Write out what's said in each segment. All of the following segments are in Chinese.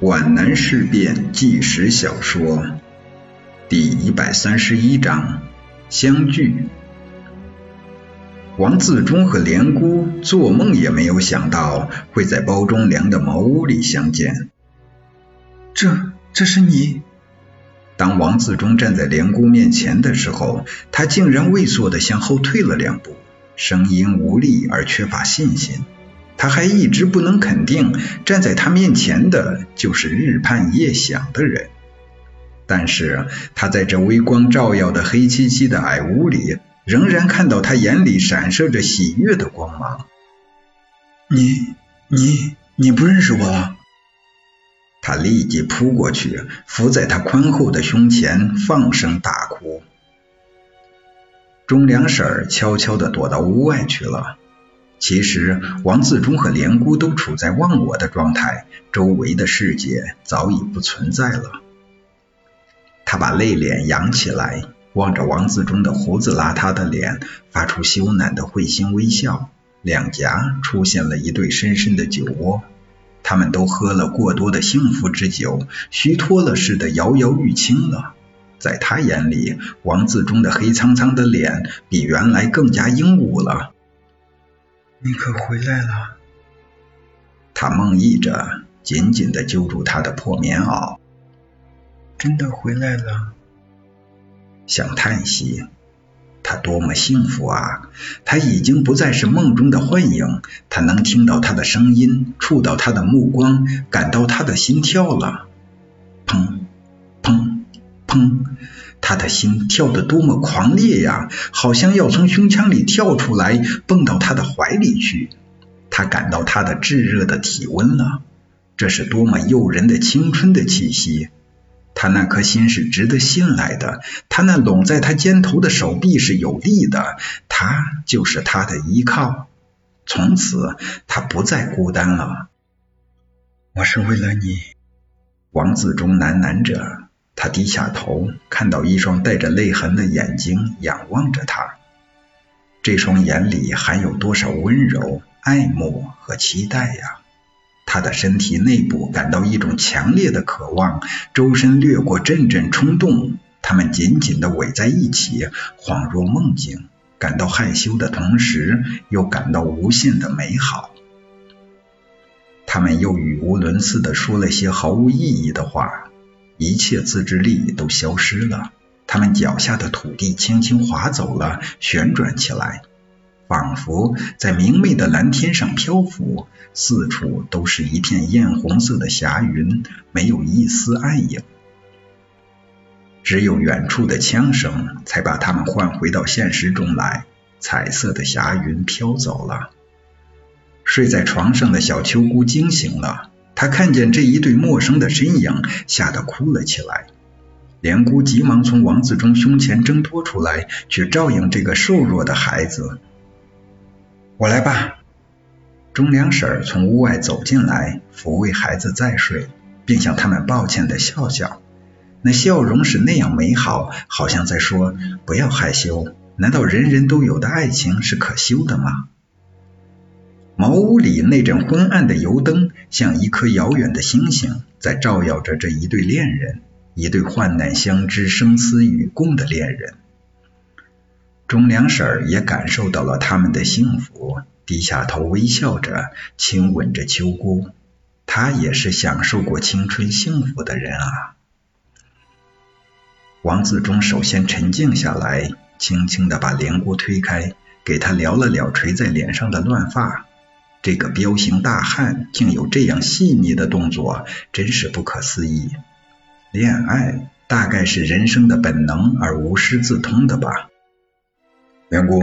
皖南事变纪实小说第一百三十一章相聚。王自忠和连姑做梦也没有想到会在包忠良的茅屋里相见。这，这是你？当王自忠站在连姑面前的时候，他竟然畏缩的向后退了两步，声音无力而缺乏信心。他还一直不能肯定站在他面前的就是日盼夜想的人，但是他在这微光照耀的黑漆漆的矮屋里，仍然看到他眼里闪烁着喜悦的光芒。你你你不认识我了？他立即扑过去，伏在他宽厚的胸前，放声大哭。钟良婶悄悄地躲到屋外去了。其实，王自忠和连姑都处在忘我的状态，周围的世界早已不存在了。他把泪脸扬起来，望着王自忠的胡子邋遢的脸，发出羞赧的会心微笑，两颊出现了一对深深的酒窝。他们都喝了过多的幸福之酒，虚脱了似的摇摇欲倾了。在他眼里，王自忠的黑苍苍的脸比原来更加英武了。你可回来了？他梦呓着，紧紧地揪住他的破棉袄。真的回来了？想叹息，他多么幸福啊！他已经不再是梦中的幻影，他能听到他的声音，触到他的目光，感到他的心跳了。砰砰砰！他的心跳得多么狂烈呀，好像要从胸腔里跳出来，蹦到他的怀里去。他感到他的炙热的体温了，这是多么诱人的青春的气息。他那颗心是值得信赖的，他那拢在他肩头的手臂是有力的，他就是他的依靠。从此，他不再孤单了。我是为了你，王自忠喃喃着。他低下头，看到一双带着泪痕的眼睛仰望着他，这双眼里含有多少温柔、爱慕和期待呀！他的身体内部感到一种强烈的渴望，周身掠过阵阵冲动，他们紧紧地围在一起，恍若梦境，感到害羞的同时，又感到无限的美好。他们又语无伦次地说了些毫无意义的话。一切自制力都消失了，他们脚下的土地轻轻滑走了，旋转起来，仿佛在明媚的蓝天上漂浮，四处都是一片艳红色的霞云，没有一丝暗影，只有远处的枪声才把他们唤回到现实中来。彩色的霞云飘走了，睡在床上的小秋姑惊醒了。他看见这一对陌生的身影，吓得哭了起来。连姑急忙从王自忠胸前挣脱出来，去照应这个瘦弱的孩子。我来吧。钟良婶从屋外走进来，抚慰孩子再睡，并向他们抱歉的笑笑。那笑容是那样美好，好像在说：“不要害羞，难道人人都有的爱情是可羞的吗？”茅屋里那盏昏暗的油灯，像一颗遥远的星星，在照耀着这一对恋人，一对患难相知、生死与共的恋人。钟良婶儿也感受到了他们的幸福，低下头微笑着，亲吻着秋姑。她也是享受过青春幸福的人啊。王自忠首先沉静下来，轻轻地把莲姑推开，给她撩了撩垂在脸上的乱发。这个彪形大汉竟有这样细腻的动作，真是不可思议。恋爱大概是人生的本能而无师自通的吧？梁姑，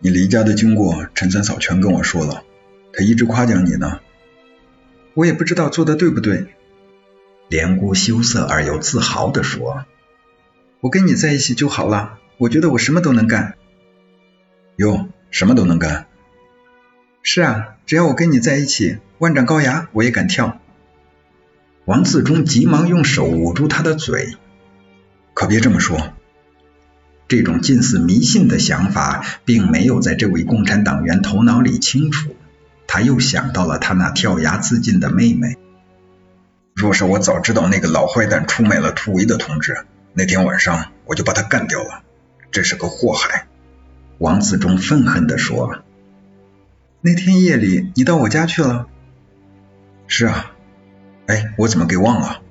你离家的经过，陈三嫂全跟我说了，她一直夸奖你呢。我也不知道做的对不对。莲姑羞涩而又自豪地说：“我跟你在一起就好了，我觉得我什么都能干。”哟，什么都能干？是啊，只要我跟你在一起，万丈高崖我也敢跳。王自忠急忙用手捂住他的嘴，可别这么说。这种近似迷信的想法，并没有在这位共产党员头脑里清楚。他又想到了他那跳崖自尽的妹妹。若是我早知道那个老坏蛋出卖了突围的同志，那天晚上我就把他干掉了。这是个祸害。王自忠愤恨地说：“那天夜里你到我家去了？”“是啊。”“哎，我怎么给忘了？”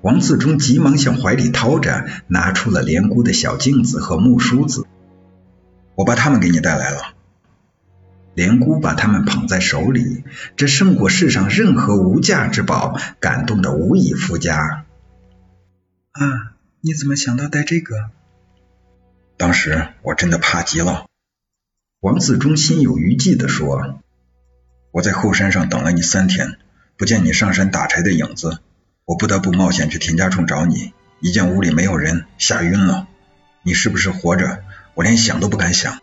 王自忠急忙向怀里掏着，拿出了连姑的小镜子和木梳子。“我把他们给你带来了。”连姑把他们捧在手里，这胜过世上任何无价之宝，感动的无以复加。啊，你怎么想到带这个？当时我真的怕极了，王自忠心有余悸地说：“我在后山上等了你三天，不见你上山打柴的影子，我不得不冒险去田家冲找你。一见屋里没有人，吓晕了。你是不是活着？我连想都不敢想。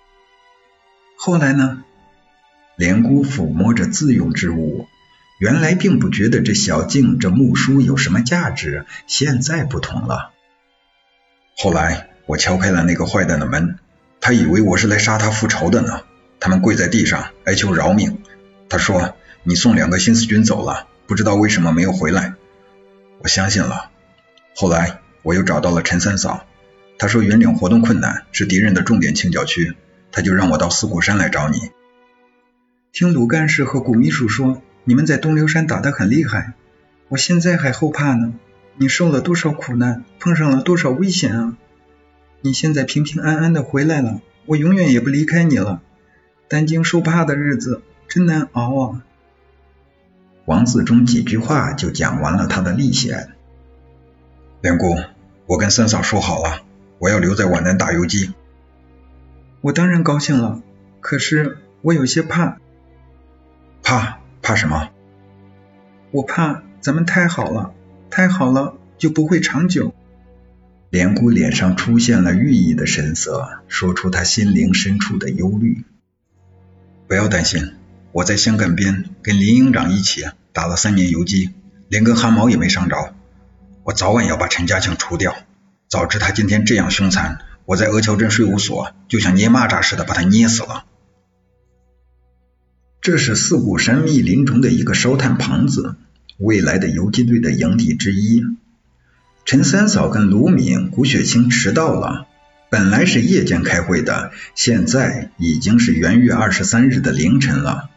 后来呢？”连姑抚摸着自用之物，原来并不觉得这小镜、这木梳有什么价值，现在不同了。后来。我敲开了那个坏蛋的门，他以为我是来杀他复仇的呢。他们跪在地上哀求饶命。他说：“你送两个新四军走了，不知道为什么没有回来。”我相信了。后来我又找到了陈三嫂，他说云岭活动困难，是敌人的重点清剿区，他就让我到四谷山来找你。听鲁干事和谷秘书说，你们在东流山打得很厉害，我现在还后怕呢。你受了多少苦难，碰上了多少危险啊！你现在平平安安的回来了，我永远也不离开你了。担惊受怕的日子真难熬啊！王自忠几句话就讲完了他的历险。梁姑，我跟三嫂说好了，我要留在皖南打游击。我当然高兴了，可是我有些怕。怕？怕什么？我怕咱们太好了，太好了就不会长久。连姑脸上出现了寓意的神色，说出她心灵深处的忧虑。不要担心，我在湘赣边跟林营长一起打了三年游击，连根汗毛也没伤着。我早晚要把陈家庆除掉。早知他今天这样凶残，我在鹅桥镇税务所就像捏蚂蚱似的把他捏死了。这是四股山密林中的一个烧炭棚子，未来的游击队的营地之一。陈三嫂跟卢敏、谷雪清迟到了。本来是夜间开会的，现在已经是元月二十三日的凌晨了。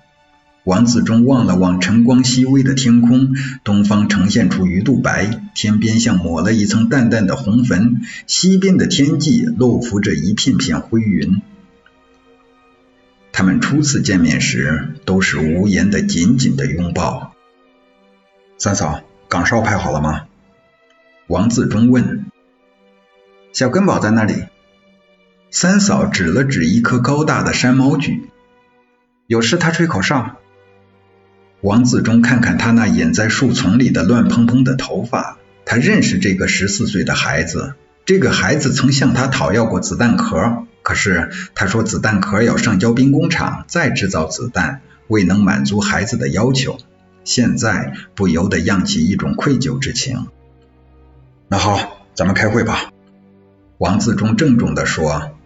王自忠望了望晨光熹微的天空，东方呈现出鱼肚白，天边像抹了一层淡淡的红粉，西边的天际露浮着一片片灰云。他们初次见面时，都是无言的紧紧的拥抱。三嫂，岗哨排好了吗？王自忠问：“小根宝在那里？”三嫂指了指一棵高大的山毛榉：“有事他吹口哨。”王自忠看看他那掩在树丛里的乱蓬蓬的头发，他认识这个十四岁的孩子。这个孩子曾向他讨要过子弹壳，可是他说子弹壳要上交兵工厂再制造子弹，未能满足孩子的要求。现在不由得漾起一种愧疚之情。那好，咱们开会吧。王自忠郑重地说：“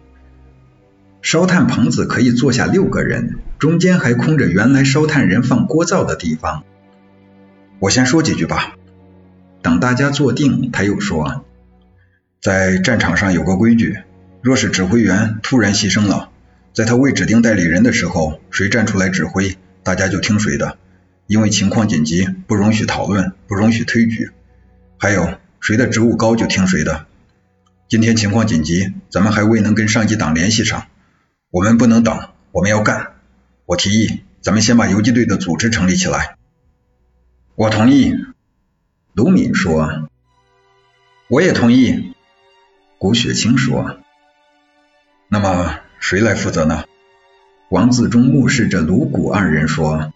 烧炭棚子可以坐下六个人，中间还空着原来烧炭人放锅灶的地方。我先说几句吧。”等大家坐定，他又说：“在战场上有个规矩，若是指挥员突然牺牲了，在他未指定代理人的时候，谁站出来指挥，大家就听谁的，因为情况紧急，不容许讨论，不容许推举。还有。”谁的职务高就听谁的。今天情况紧急，咱们还未能跟上级党联系上，我们不能等，我们要干。我提议，咱们先把游击队的组织成立起来。我同意。卢敏说。我也同意。谷雪清说。那么谁来负责呢？王自忠目视着卢谷二人说。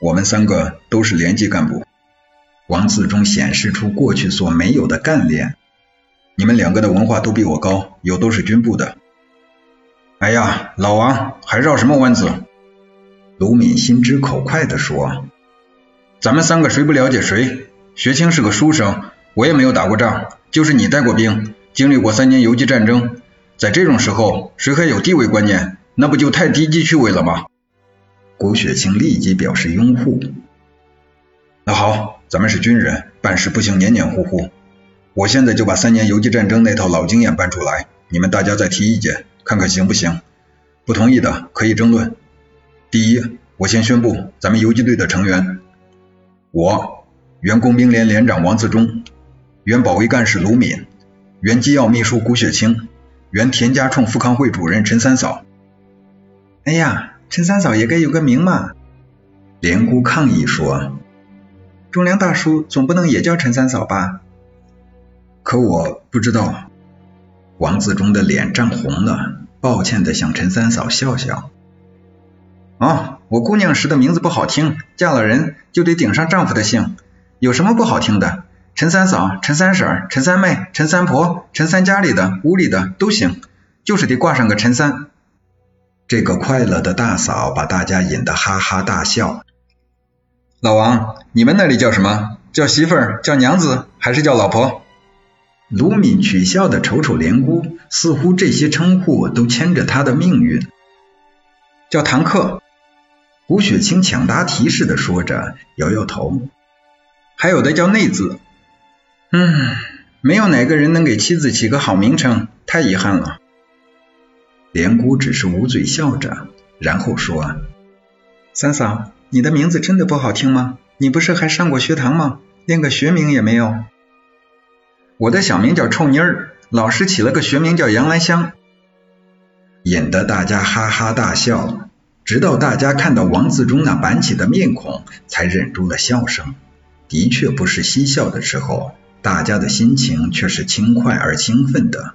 我们三个都是连级干部。王自忠显示出过去所没有的干练。你们两个的文化都比我高，又都是军部的。哎呀，老王还绕什么弯子？卢敏心直口快地说：“咱们三个谁不了解谁？学清是个书生，我也没有打过仗，就是你带过兵，经历过三年游击战争，在这种时候，谁还有地位观念？那不就太低级趣味了吗？”谷雪清立即表示拥护。那好。咱们是军人，办事不行黏黏糊糊。我现在就把三年游击战争那套老经验搬出来，你们大家再提意见，看看行不行？不同意的可以争论。第一，我先宣布咱们游击队的成员：我，原工兵连连长王自忠，原保卫干事卢敏，原机要秘书谷雪清，原田家冲富康会主任陈三嫂。哎呀，陈三嫂也该有个名嘛！连姑抗议说：“忠良大叔总不能也叫陈三嫂吧？”可我不知道，王自忠的脸涨红了，抱歉的向陈三嫂笑笑。哦，我姑娘时的名字不好听，嫁了人就得顶上丈夫的姓，有什么不好听的？陈三嫂、陈三婶、陈三妹、陈三婆、陈三家里的、屋里的都行，就是得挂上个陈三。这个快乐的大嫂把大家引得哈哈大笑。老王，你们那里叫什么？叫媳妇儿？叫娘子？还是叫老婆？卢敏取笑的瞅瞅连姑，似乎这些称呼都牵着她的命运。叫堂客。吴雪清抢答提示的说着，摇摇头。还有的叫内子。嗯，没有哪个人能给妻子起个好名称，太遗憾了。连姑只是捂嘴笑着，然后说：“三嫂，你的名字真的不好听吗？你不是还上过学堂吗？连个学名也没有。”我的小名叫臭妮儿，老师起了个学名叫杨兰香，引得大家哈哈大笑，直到大家看到王自忠那板起的面孔，才忍住了笑声。的确不是嬉笑的时候，大家的心情却是轻快而兴奋的。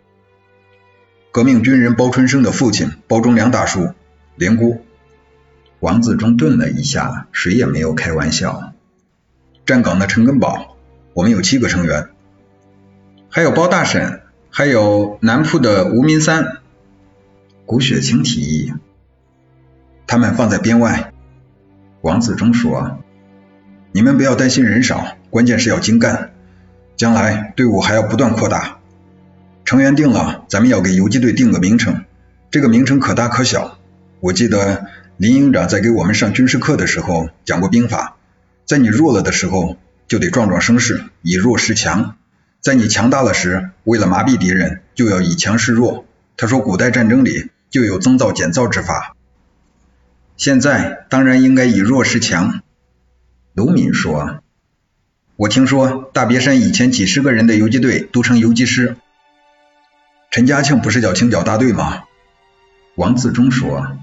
革命军人包春生的父亲包忠良大叔，连姑。王自忠顿了一下，谁也没有开玩笑。站岗的陈根宝，我们有七个成员。还有包大婶，还有南铺的吴明三，谷雪清提议，他们放在编外。王子忠说：“你们不要担心人少，关键是要精干，将来队伍还要不断扩大。成员定了，咱们要给游击队定个名称，这个名称可大可小。我记得林营长在给我们上军事课的时候讲过兵法，在你弱了的时候，就得壮壮声势，以弱示强。”在你强大了时，为了麻痹敌人，就要以强示弱。他说，古代战争里就有增造减造之法。现在当然应该以弱示强。卢敏说：“我听说大别山以前几十个人的游击队都成游击师。陈家庆不是叫清剿大队吗？”王自忠说：“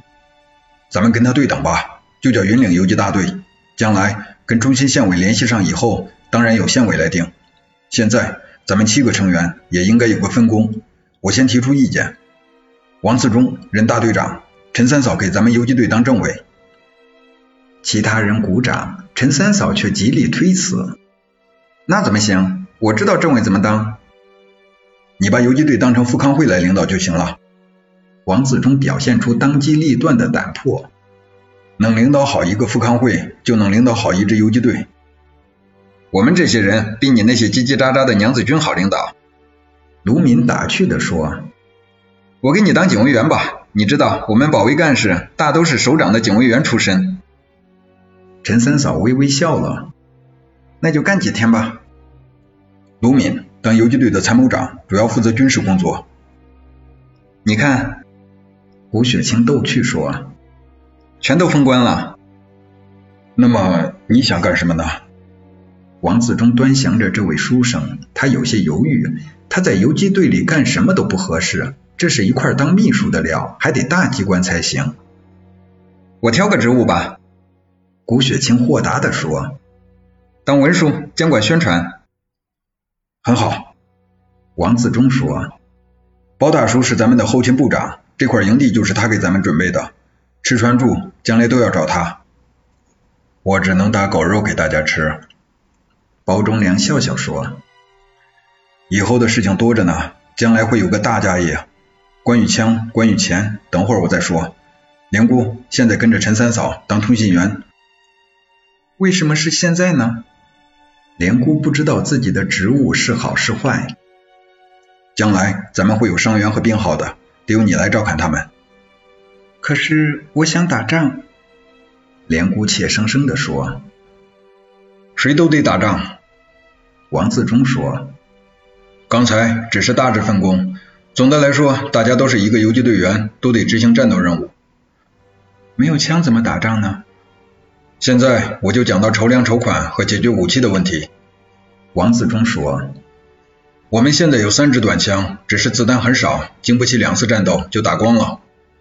咱们跟他对等吧，就叫云岭游击大队。将来跟中心县委联系上以后，当然由县委来定。现在。”咱们七个成员也应该有个分工。我先提出意见，王四忠任大队长，陈三嫂给咱们游击队当政委。其他人鼓掌，陈三嫂却极力推辞。那怎么行？我知道政委怎么当。你把游击队当成富康会来领导就行了。王自忠表现出当机立断的胆魄，能领导好一个富康会，就能领导好一支游击队。我们这些人比你那些叽叽喳喳的娘子军好领导。卢敏打趣地说：“我给你当警卫员吧，你知道我们保卫干事大都是首长的警卫员出身。”陈三嫂微微笑了：“那就干几天吧。”卢敏当游击队的参谋长，主要负责军事工作。你看，胡雪清逗趣说：“全都封官了。”那么你想干什么呢？王自忠端详着这位书生，他有些犹豫。他在游击队里干什么都不合适，这是一块当秘书的料，还得大机关才行。我挑个职务吧。谷雪清豁达地说：“当文书，监管宣传。”很好。王自忠说：“包大叔是咱们的后勤部长，这块营地就是他给咱们准备的，吃穿住将来都要找他。我只能打狗肉给大家吃。”包忠良笑笑说：“以后的事情多着呢，将来会有个大家业。关于枪，关于钱，等会儿我再说。连姑，现在跟着陈三嫂当通信员。为什么是现在呢？连姑不知道自己的职务是好是坏。将来咱们会有伤员和病号的，得由你来照看他们。可是我想打仗。连姑怯生生地说。”谁都得打仗。王自忠说：“刚才只是大致分工，总的来说，大家都是一个游击队员，都得执行战斗任务。没有枪怎么打仗呢？现在我就讲到筹粮筹款和解决武器的问题。”王自忠说：“我们现在有三支短枪，只是子弹很少，经不起两次战斗就打光了。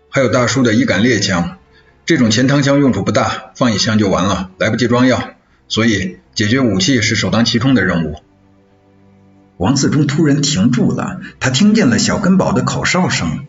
还有大叔的一杆猎枪。”这种钱塘枪用处不大，放一枪就完了，来不及装药，所以解决武器是首当其冲的任务。王四忠突然停住了，他听见了小根宝的口哨声。